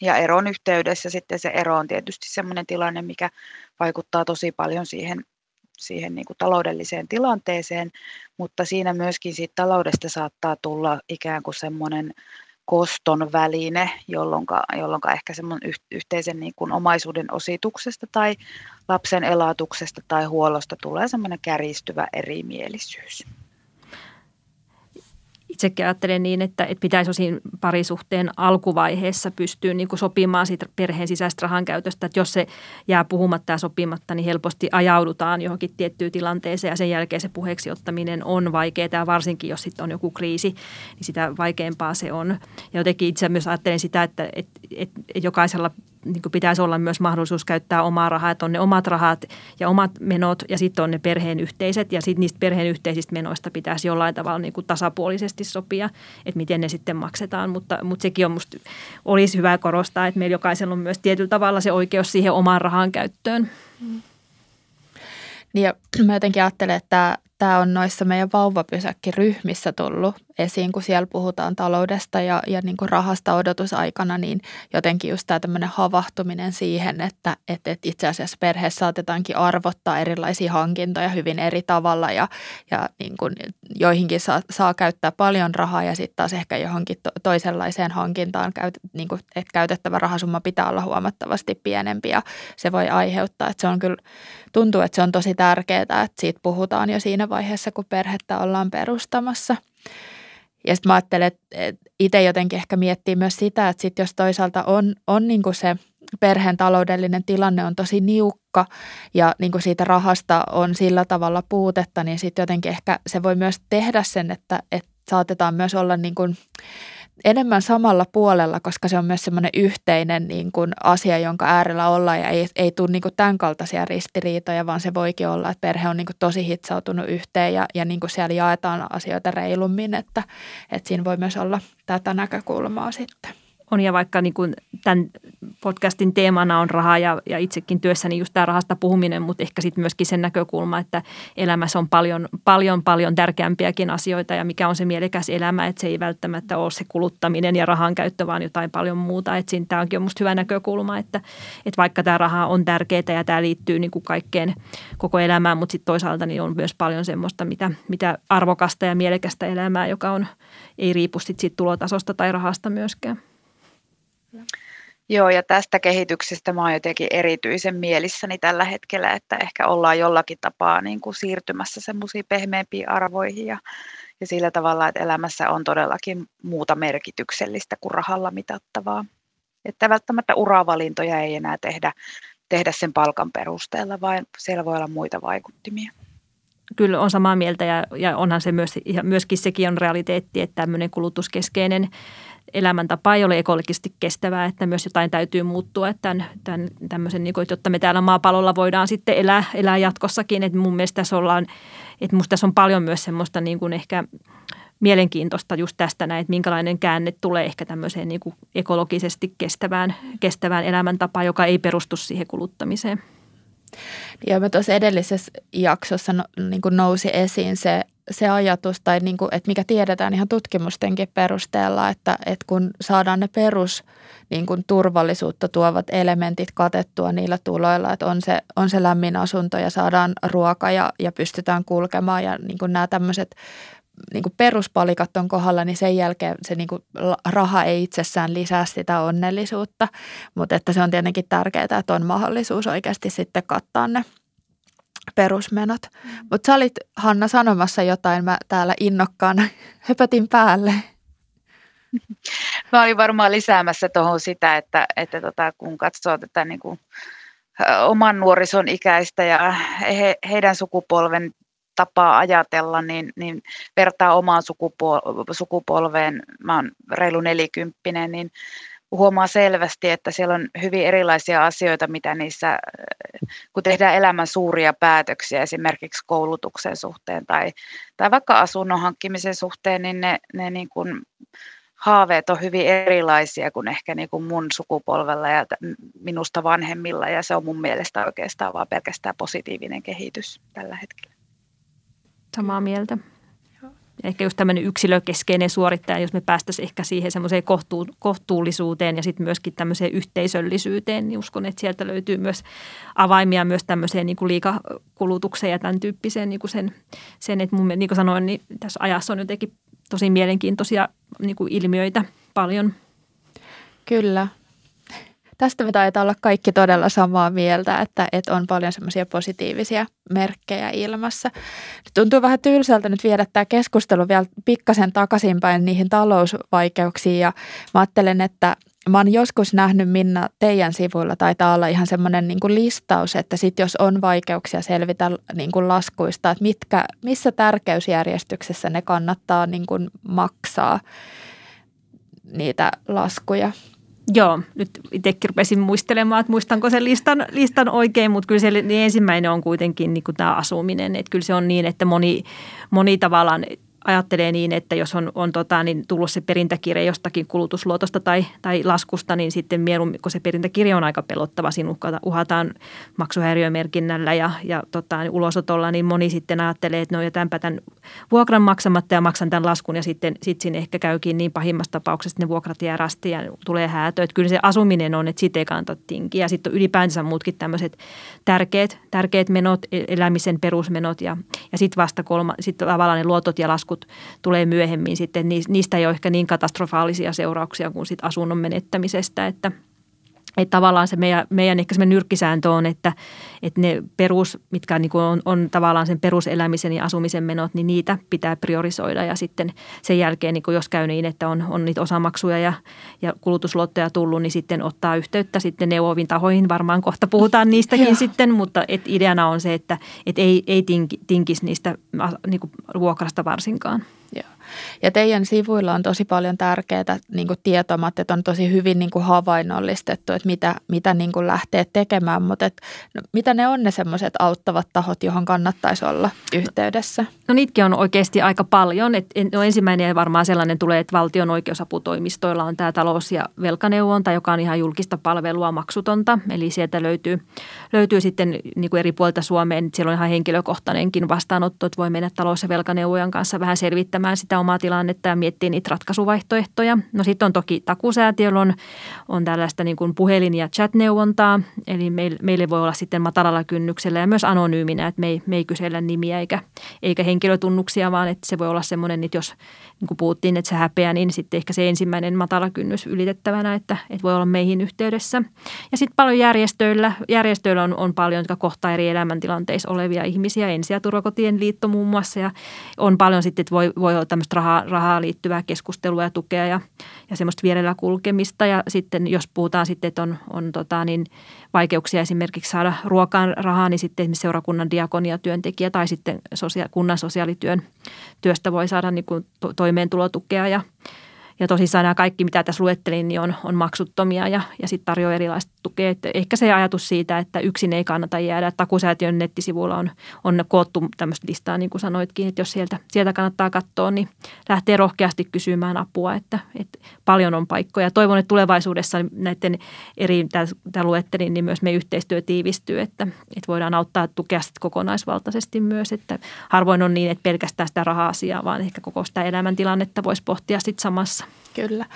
Ja eron yhteydessä sitten se ero on tietysti sellainen tilanne, mikä vaikuttaa tosi paljon siihen, siihen niin kuin taloudelliseen tilanteeseen, mutta siinä myöskin siitä taloudesta saattaa tulla ikään kuin semmoinen koston väline, jolloin, jolloin ehkä semmoinen yhteisen niin kuin omaisuuden osituksesta tai lapsen elatuksesta tai huollosta tulee semmoinen kärjistyvä erimielisyys itsekin ajattelen niin, että, että pitäisi osin parisuhteen alkuvaiheessa pystyä niin kuin sopimaan siitä perheen sisäistä rahan käytöstä. Että jos se jää puhumatta ja sopimatta, niin helposti ajaudutaan johonkin tiettyyn tilanteeseen ja sen jälkeen se puheeksi ottaminen on vaikeaa. Varsinkin, jos sitten on joku kriisi, niin sitä vaikeampaa se on. Ja jotenkin itse myös ajattelen sitä, että, että, että jokaisella niin pitäisi olla myös mahdollisuus käyttää omaa rahaa, että on ne omat rahat ja omat menot ja sitten on ne perheen yhteiset. Ja sitten niistä perheen yhteisistä menoista pitäisi jollain tavalla niin kuin tasapuolisesti sopia, että miten ne sitten maksetaan, mutta, mutta sekin on musta, olisi hyvä korostaa, että meillä jokaisella on myös tietyllä tavalla se oikeus siihen omaan rahan käyttöön. Niin ja mä jotenkin ajattelen, että tämä on noissa meidän vauvapysäkkiryhmissä tullut esiin, kun siellä puhutaan taloudesta ja, ja niin kuin rahasta odotusaikana, niin jotenkin just tämä tämmöinen havahtuminen siihen, että, että, että itse asiassa perheessä saatetaankin arvottaa erilaisia hankintoja hyvin eri tavalla ja, ja niin kuin joihinkin saa, saa käyttää paljon rahaa ja sitten taas ehkä johonkin to, toisenlaiseen hankintaan, käyt, niin kuin, että käytettävä rahasumma pitää olla huomattavasti pienempi ja se voi aiheuttaa, että se on kyllä, tuntuu, että se on tosi tärkeää, että siitä puhutaan jo siinä vaiheessa, kun perhettä ollaan perustamassa – ja sitten mä ajattelen, että itse jotenkin ehkä miettii myös sitä, että sit jos toisaalta on, on niin kuin se perheen taloudellinen tilanne on tosi niukka ja niin kuin siitä rahasta on sillä tavalla puutetta, niin sitten jotenkin ehkä se voi myös tehdä sen, että, että saatetaan myös olla niin kuin enemmän samalla puolella, koska se on myös semmoinen yhteinen niin kuin asia, jonka äärellä ollaan ja ei, ei tule niin kuin tämän kaltaisia ristiriitoja, vaan se voikin olla, että perhe on niin kuin tosi hitsautunut yhteen ja, ja niin kuin siellä jaetaan asioita reilummin, että, että siinä voi myös olla tätä näkökulmaa sitten on ja vaikka niin kuin tämän podcastin teemana on raha ja, ja itsekin työssäni just tämä rahasta puhuminen, mutta ehkä sitten myöskin sen näkökulma, että elämässä on paljon, paljon, paljon tärkeämpiäkin asioita ja mikä on se mielekäs elämä, että se ei välttämättä ole se kuluttaminen ja rahan käyttö, vaan jotain paljon muuta. Että siinä tämä onkin musta hyvä näkökulma, että, että vaikka tämä raha on tärkeää ja tämä liittyy niin kuin kaikkeen koko elämään, mutta sitten toisaalta niin on myös paljon semmoista, mitä, mitä arvokasta ja mielekästä elämää, joka on, ei riipu sit siitä tulotasosta tai rahasta myöskään. Joo, ja tästä kehityksestä mä oon jotenkin erityisen mielissäni tällä hetkellä, että ehkä ollaan jollakin tapaa niin kuin siirtymässä semmoisiin pehmeämpiin arvoihin ja, ja sillä tavalla, että elämässä on todellakin muuta merkityksellistä kuin rahalla mitattavaa. Että välttämättä uravalintoja ei enää tehdä, tehdä sen palkan perusteella, vaan siellä voi olla muita vaikuttimia kyllä on samaa mieltä ja, ja onhan se myös, myöskin sekin on realiteetti, että tämmöinen kulutuskeskeinen elämäntapa ei ole ekologisesti kestävää, että myös jotain täytyy muuttua, että tämän, tämän, tämmöisen, niin kuin, että jotta me täällä maapallolla voidaan sitten elää, elää jatkossakin, että mun mielestä tässä ollaan, että musta tässä on paljon myös semmoista niin kuin ehkä mielenkiintoista just tästä näin, että minkälainen käänne tulee ehkä tämmöiseen niin kuin ekologisesti kestävään, kestävään elämäntapaan, joka ei perustu siihen kuluttamiseen. Ja me tuossa edellisessä jaksossa no, niin kuin nousi esiin se, se ajatus, tai niin kuin, että mikä tiedetään ihan tutkimustenkin perusteella, että, että kun saadaan ne perus niin kuin turvallisuutta tuovat elementit katettua niillä tuloilla, että on se, on se lämmin asunto ja saadaan ruoka ja, ja pystytään kulkemaan ja niin kuin nämä tämmöiset niin kuin peruspalikat on kohdalla, niin sen jälkeen se niin kuin raha ei itsessään lisää sitä onnellisuutta, mutta että se on tietenkin tärkeää, että on mahdollisuus oikeasti sitten kattaa ne perusmenot. Mm. Mutta sä olit Hanna sanomassa jotain, mä täällä innokkaana höpötin päälle. Mä olin varmaan lisäämässä tuohon sitä, että, että tota, kun katsoo tätä niin kuin, oman nuorison ikäistä ja he, heidän sukupolven tapaa ajatella, niin, niin vertaa omaan sukupol- sukupolveen, mä oon reilu nelikymppinen, niin huomaa selvästi, että siellä on hyvin erilaisia asioita, mitä niissä, kun tehdään elämän suuria päätöksiä esimerkiksi koulutuksen suhteen tai, tai vaikka asunnon hankkimisen suhteen, niin ne, ne niin kuin haaveet on hyvin erilaisia kuin ehkä niin kuin mun sukupolvella ja minusta vanhemmilla ja se on mun mielestä oikeastaan vaan pelkästään positiivinen kehitys tällä hetkellä. Samaa mieltä. Ehkä just tämmöinen yksilökeskeinen suorittaja, jos me päästäisiin ehkä siihen semmoiseen kohtuu, kohtuullisuuteen ja sitten myöskin tämmöiseen yhteisöllisyyteen, niin uskon, että sieltä löytyy myös avaimia myös tämmöiseen niin kuin liikakulutukseen ja tämän tyyppiseen niin kuin sen, sen, että mun, niin kuin sanoin, niin tässä ajassa on jotenkin tosi mielenkiintoisia niin kuin ilmiöitä paljon. Kyllä, tästä me taitaa olla kaikki todella samaa mieltä, että, että on paljon semmoisia positiivisia merkkejä ilmassa. Tuntuu vähän tylsältä nyt viedä tämä keskustelu vielä pikkasen takaisinpäin niihin talousvaikeuksiin ja mä ajattelen, että Mä oon joskus nähnyt Minna teidän sivuilla, taitaa olla ihan semmoinen niin listaus, että sit jos on vaikeuksia selvitä niin kuin laskuista, että mitkä, missä tärkeysjärjestyksessä ne kannattaa niin kuin maksaa niitä laskuja. Joo, nyt itsekin rupesin muistelemaan, että muistanko sen listan, listan oikein, mutta kyllä se niin ensimmäinen on kuitenkin niin kuin tämä asuminen. Että kyllä se on niin, että moni, moni tavallaan ajattelee niin, että jos on, on tota, niin tullut se perintäkirja jostakin kulutusluotosta tai, tai laskusta, niin sitten mieluummin, kun se perintäkirja on aika pelottava, siinä uhataan maksuhäiriömerkinnällä ja, ja tota, niin ulosotolla, niin moni sitten ajattelee, että no jätänpä tämän vuokran maksamatta ja maksan tämän laskun ja sitten sit siinä ehkä käykin niin pahimmassa tapauksessa, että ne vuokrat jää rasti ja tulee häätö. Että kyllä se asuminen on, että siitä ei kannata tinkiä ja sitten ylipäänsä muutkin tämmöiset tärkeät, tärkeät menot, e-, elämisen perusmenot ja, ja sitten vasta kolma, sitten tavallaan ne luotot ja laskut laskut tulee myöhemmin sitten, niistä ei ole ehkä niin katastrofaalisia seurauksia kuin sit asunnon menettämisestä, että – että tavallaan se meidän, meidän ehkä se nyrkkisääntö on, että, että ne perus, mitkä niin on, on tavallaan sen peruselämisen ja asumisen menot, niin niitä pitää priorisoida. Ja sitten sen jälkeen, niin jos käy niin, että on, on niitä osamaksuja ja, ja kulutusluottoja tullut, niin sitten ottaa yhteyttä sitten neuvoviin tahoihin. Varmaan kohta puhutaan niistäkin sitten, mutta et ideana on se, että et ei, ei tinki, tinkisi niistä niin vuokrasta varsinkaan. Ja teidän sivuilla on tosi paljon tärkeää niin tietomat, että on tosi hyvin niin kuin havainnollistettu, että mitä, mitä niin kuin lähtee tekemään, mutta et, no, mitä ne on ne semmoiset auttavat tahot, johon kannattaisi olla yhteydessä? No niitäkin on oikeasti aika paljon. Et, no ensimmäinen varmaan sellainen tulee, että valtion oikeusaputoimistoilla on tämä talous- ja velkaneuvonta, joka on ihan julkista palvelua maksutonta. Eli sieltä löytyy, löytyy sitten niin kuin eri puolta Suomeen, siellä on ihan henkilökohtainenkin vastaanotto, että voi mennä talous- ja velkaneuvojan kanssa vähän selvittämään sitä omaa tilannetta ja miettii niitä ratkaisuvaihtoehtoja. No sitten on toki takusäätiöllä on, on tällaista niin kuin puhelin- ja chat-neuvontaa, eli meille, meille voi olla sitten matalalla kynnyksellä ja myös anonyyminä, että me ei, me ei kysellä nimiä eikä, eikä henkilötunnuksia, vaan että se voi olla semmoinen, että jos niin kuin puhuttiin, että se häpeä, niin sitten ehkä se ensimmäinen matala kynnys ylitettävänä, että, että voi olla meihin yhteydessä. Ja sitten paljon järjestöillä, järjestöillä on, on paljon, jotka kohtaa eri elämäntilanteissa olevia ihmisiä, ensi- ja turvakotien liitto muun muassa, ja on paljon sitten, että voi, voi olla tämmöistä rahaa, rahaa liittyvää keskustelua ja tukea ja, ja semmoista vierellä kulkemista. Ja sitten jos puhutaan sitten, että on, on tota, niin vaikeuksia esimerkiksi saada ruokaan rahaa, niin sitten esimerkiksi seurakunnan diakoniatyöntekijä tai sitten sosia- kunnan sosiaalityön työstä voi saada niin kuin to- toimeentulotukea ja ja tosissaan nämä kaikki, mitä tässä luettelin, niin on, on maksuttomia ja, ja sitten tarjoaa erilaista tukea. Että ehkä se ajatus siitä, että yksin ei kannata jäädä. Takusäätiön nettisivuilla on, on koottu tämmöistä listaa, niin kuin sanoitkin, että jos sieltä, sieltä kannattaa katsoa, niin lähtee rohkeasti kysymään apua, että, että paljon on paikkoja. Toivon, että tulevaisuudessa näiden eri, tämä luettelin, niin myös me yhteistyö tiivistyy, että, että voidaan auttaa tukea sitten kokonaisvaltaisesti myös. Että harvoin on niin, että pelkästään sitä raha-asiaa, vaan ehkä koko sitä elämäntilannetta voisi pohtia sitten samassa Kyllä.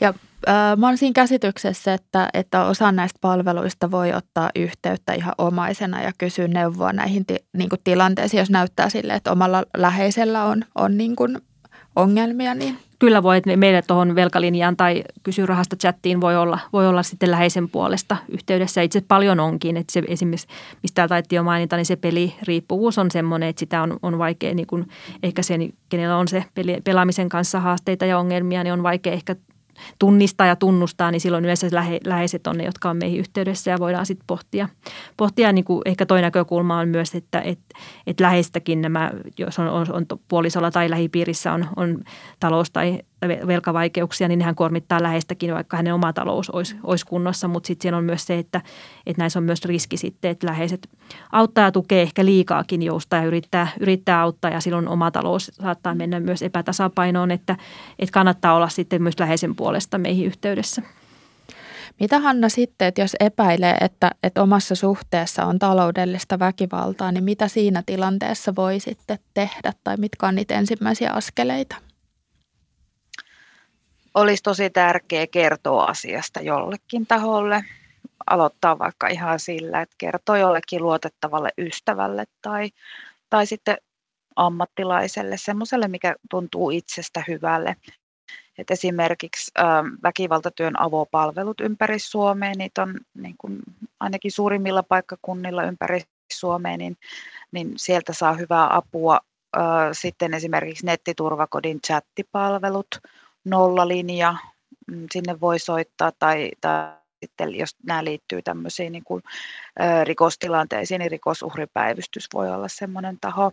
Ja äh, mä olen siinä käsityksessä, että, että osa näistä palveluista voi ottaa yhteyttä ihan omaisena ja kysyä neuvoa näihin ti, niin tilanteisiin, jos näyttää sille, että omalla läheisellä on, on niin kuin ongelmia. Niin. Kyllä voi, että meille tuohon velkalinjaan tai kysy rahasta chattiin voi olla, voi olla sitten läheisen puolesta yhteydessä. Itse paljon onkin, että se esimerkiksi, mistä taidettiin jo mainita, niin se peliriippuvuus on semmoinen, että sitä on, on vaikea, niin kuin ehkä sen, kenellä on se peli, pelaamisen kanssa haasteita ja ongelmia, niin on vaikea ehkä tunnistaa ja tunnustaa, niin silloin yleensä lähe, läheiset on ne, jotka on meihin yhteydessä ja voidaan sitten pohtia. pohtia niin kuin ehkä toinen näkökulma on myös, että et, et läheistäkin nämä, jos on, on, on puolisolla tai lähipiirissä on, on talous- tai velkavaikeuksia, niin nehän kuormittaa läheistäkin, vaikka hänen oma talous olisi, olisi kunnossa. Mutta sitten siellä on myös se, että, että näissä on myös riski sitten, että läheiset auttaa ja tukee ehkä liikaakin joustaa ja yrittää, yrittää auttaa ja silloin oma talous saattaa mennä myös epätasapainoon, että, että kannattaa olla sitten myös läheisen puolesta meihin yhteydessä. Mitä Hanna sitten, että jos epäilee, että, että omassa suhteessa on taloudellista väkivaltaa, niin mitä siinä tilanteessa voi sitten tehdä tai mitkä on niitä ensimmäisiä askeleita? Olisi tosi tärkeää kertoa asiasta jollekin taholle. Aloittaa vaikka ihan sillä, että kertoo jollekin luotettavalle ystävälle tai, tai sitten ammattilaiselle, semmoiselle, mikä tuntuu itsestä hyvälle. Et esimerkiksi ä, väkivaltatyön avopalvelut ympäri Suomea, niitä on niin kuin, ainakin suurimmilla paikkakunnilla ympäri Suomea, niin, niin sieltä saa hyvää apua. Ä, sitten esimerkiksi nettiturvakodin chattipalvelut, nollalinja, mm, sinne voi soittaa tai, tai sitten jos nämä liittyy tämmöisiin niin kuin, ö, rikostilanteisiin, niin rikosuhripäivystys voi olla semmoinen taho.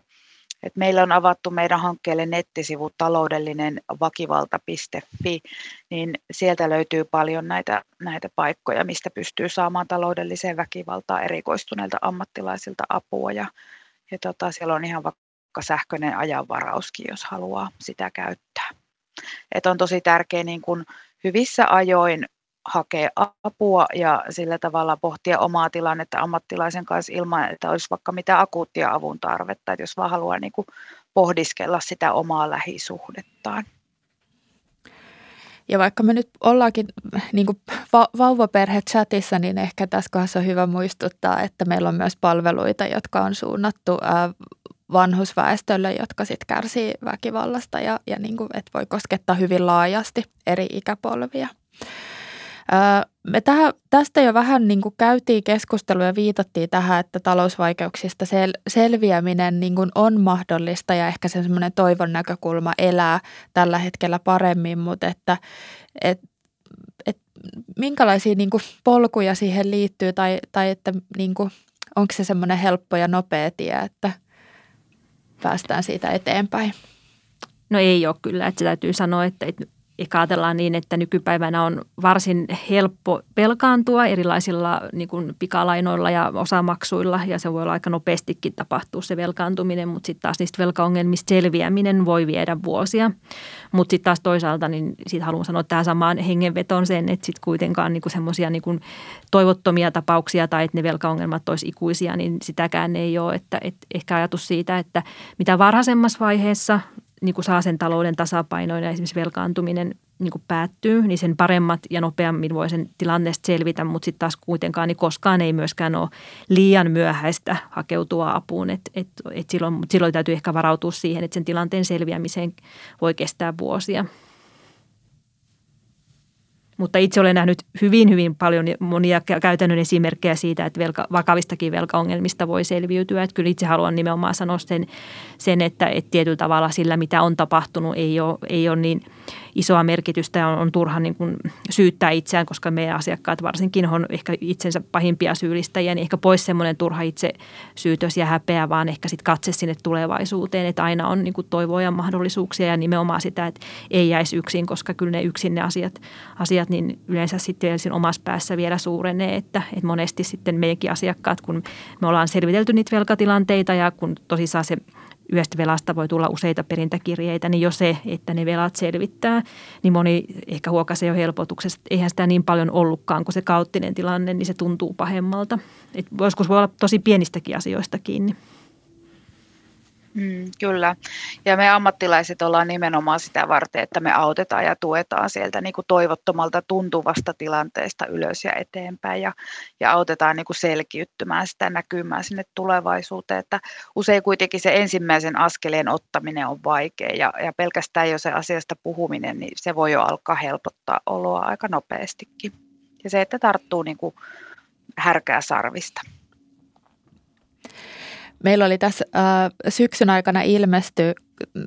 Et meillä on avattu meidän hankkeelle nettisivu taloudellinen vakivalta.fi, niin sieltä löytyy paljon näitä, näitä paikkoja, mistä pystyy saamaan taloudelliseen väkivaltaan erikoistuneilta ammattilaisilta apua. Ja, ja tota, siellä on ihan vaikka sähköinen ajanvarauskin, jos haluaa sitä käyttää. Et on tosi tärkeää niin kun hyvissä ajoin hakea apua ja sillä tavalla pohtia omaa tilannetta ammattilaisen kanssa ilman, että olisi vaikka mitä akuuttia avun tarvetta, että jos vaan haluaa niin kuin pohdiskella sitä omaa lähisuhdettaan. Ja vaikka me nyt ollaankin niin kuin va- vauvaperhe-chatissa, niin ehkä tässä kohdassa on hyvä muistuttaa, että meillä on myös palveluita, jotka on suunnattu vanhusväestölle, jotka sitten kärsii väkivallasta ja, ja niin kuin, että voi koskettaa hyvin laajasti eri ikäpolvia. Me tähän, tästä jo vähän niin kuin käytiin keskustelua ja viitattiin tähän, että talousvaikeuksista sel, selviäminen niin kuin on mahdollista ja ehkä se semmoinen toivon näkökulma elää tällä hetkellä paremmin, mutta että et, et, minkälaisia niin kuin polkuja siihen liittyy tai, tai että niin kuin, onko se semmoinen helppo ja nopea tie, että päästään siitä eteenpäin? No ei ole kyllä, että se täytyy sanoa, että ehkä ajatellaan niin, että nykypäivänä on varsin helppo velkaantua erilaisilla niin kuin pikalainoilla ja osamaksuilla ja se voi olla aika nopeastikin tapahtua se velkaantuminen, mutta sitten taas niistä velkaongelmista selviäminen voi viedä vuosia. Mutta sitten taas toisaalta niin siitä haluan sanoa tähän samaan hengenvetoon sen, että sitten kuitenkaan niin semmoisia niin toivottomia tapauksia tai että ne velkaongelmat olisi ikuisia, niin sitäkään ei ole. Että, että ehkä ajatus siitä, että mitä varhaisemmassa vaiheessa niin kuin saa sen talouden tasapainoon ja esimerkiksi velkaantuminen niin kuin päättyy, niin sen paremmat ja nopeammin voi sen tilanteesta selvitä, mutta sitten taas kuitenkaan niin koskaan ei myöskään ole liian myöhäistä hakeutua apuun. Et, et, et silloin, silloin täytyy ehkä varautua siihen, että sen tilanteen selviämiseen voi kestää vuosia. Mutta itse olen nähnyt hyvin, hyvin paljon monia käytännön esimerkkejä siitä, että velka, vakavistakin velkaongelmista voi selviytyä. Että kyllä itse haluan nimenomaan sanoa sen, sen että, että tietyllä tavalla sillä, mitä on tapahtunut, ei ole, ei ole niin – isoa merkitystä on, on turha niin kuin syyttää itseään, koska meidän asiakkaat varsinkin on ehkä itsensä pahimpia syyllistäjiä, niin ehkä pois semmoinen turha itse syytös ja häpeä, vaan ehkä sitten katse sinne tulevaisuuteen, että aina on niin kuin toivoa ja mahdollisuuksia ja nimenomaan sitä, että ei jäisi yksin, koska kyllä ne yksin ne asiat, asiat niin yleensä sitten siinä omassa päässä vielä suurenee, että, että monesti sitten meidänkin asiakkaat, kun me ollaan selvitelty niitä velkatilanteita ja kun tosissaan se – yhdestä velasta voi tulla useita perintäkirjeitä, niin jo se, että ne velat selvittää, niin moni ehkä huokaisee jo helpotuksesta. Eihän sitä niin paljon ollutkaan kuin se kauttinen tilanne, niin se tuntuu pahemmalta. Et joskus voi olla tosi pienistäkin asioista kiinni. Mm, kyllä. Ja me ammattilaiset ollaan nimenomaan sitä varten, että me autetaan ja tuetaan sieltä niin kuin toivottomalta tuntuvasta tilanteesta ylös ja eteenpäin ja, ja autetaan niin kuin selkiyttymään sitä näkymää sinne tulevaisuuteen. Että usein kuitenkin se ensimmäisen askeleen ottaminen on vaikea ja, ja pelkästään jo se asiasta puhuminen, niin se voi jo alkaa helpottaa oloa aika nopeastikin. Ja se, että tarttuu niin kuin härkää sarvista. Meillä oli tässä äh, syksyn aikana ilmesty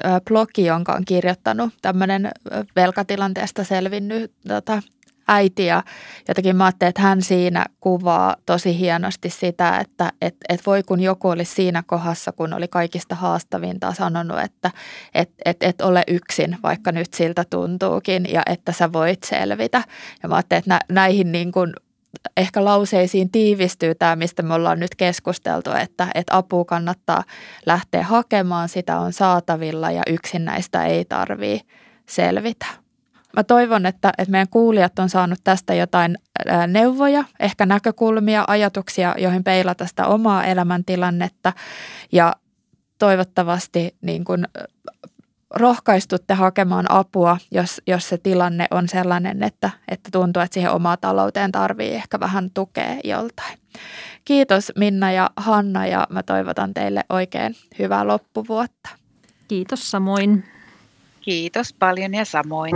äh, blogi, jonka on kirjoittanut tämmöinen äh, velkatilanteesta selvinnyt tota, äiti ja jotenkin mä ajattelin, että hän siinä kuvaa tosi hienosti sitä, että et, et voi kun joku olisi siinä kohdassa, kun oli kaikista haastavinta sanonut, että et, et, et ole yksin, vaikka nyt siltä tuntuukin ja että sä voit selvitä. Ja mä ajattelin, että näihin niin kuin ehkä lauseisiin tiivistyy tämä, mistä me ollaan nyt keskusteltu, että, että apua kannattaa lähteä hakemaan, sitä on saatavilla ja yksin näistä ei tarvitse selvitä. Mä toivon, että, että meidän kuulijat on saanut tästä jotain neuvoja, ehkä näkökulmia, ajatuksia, joihin peilata sitä omaa elämäntilannetta ja toivottavasti niin kuin rohkaistutte hakemaan apua, jos, jos se tilanne on sellainen, että, että tuntuu, että siihen omaa talouteen tarvii ehkä vähän tukea joltain. Kiitos Minna ja Hanna ja mä toivotan teille oikein hyvää loppuvuotta. Kiitos samoin. Kiitos paljon ja samoin.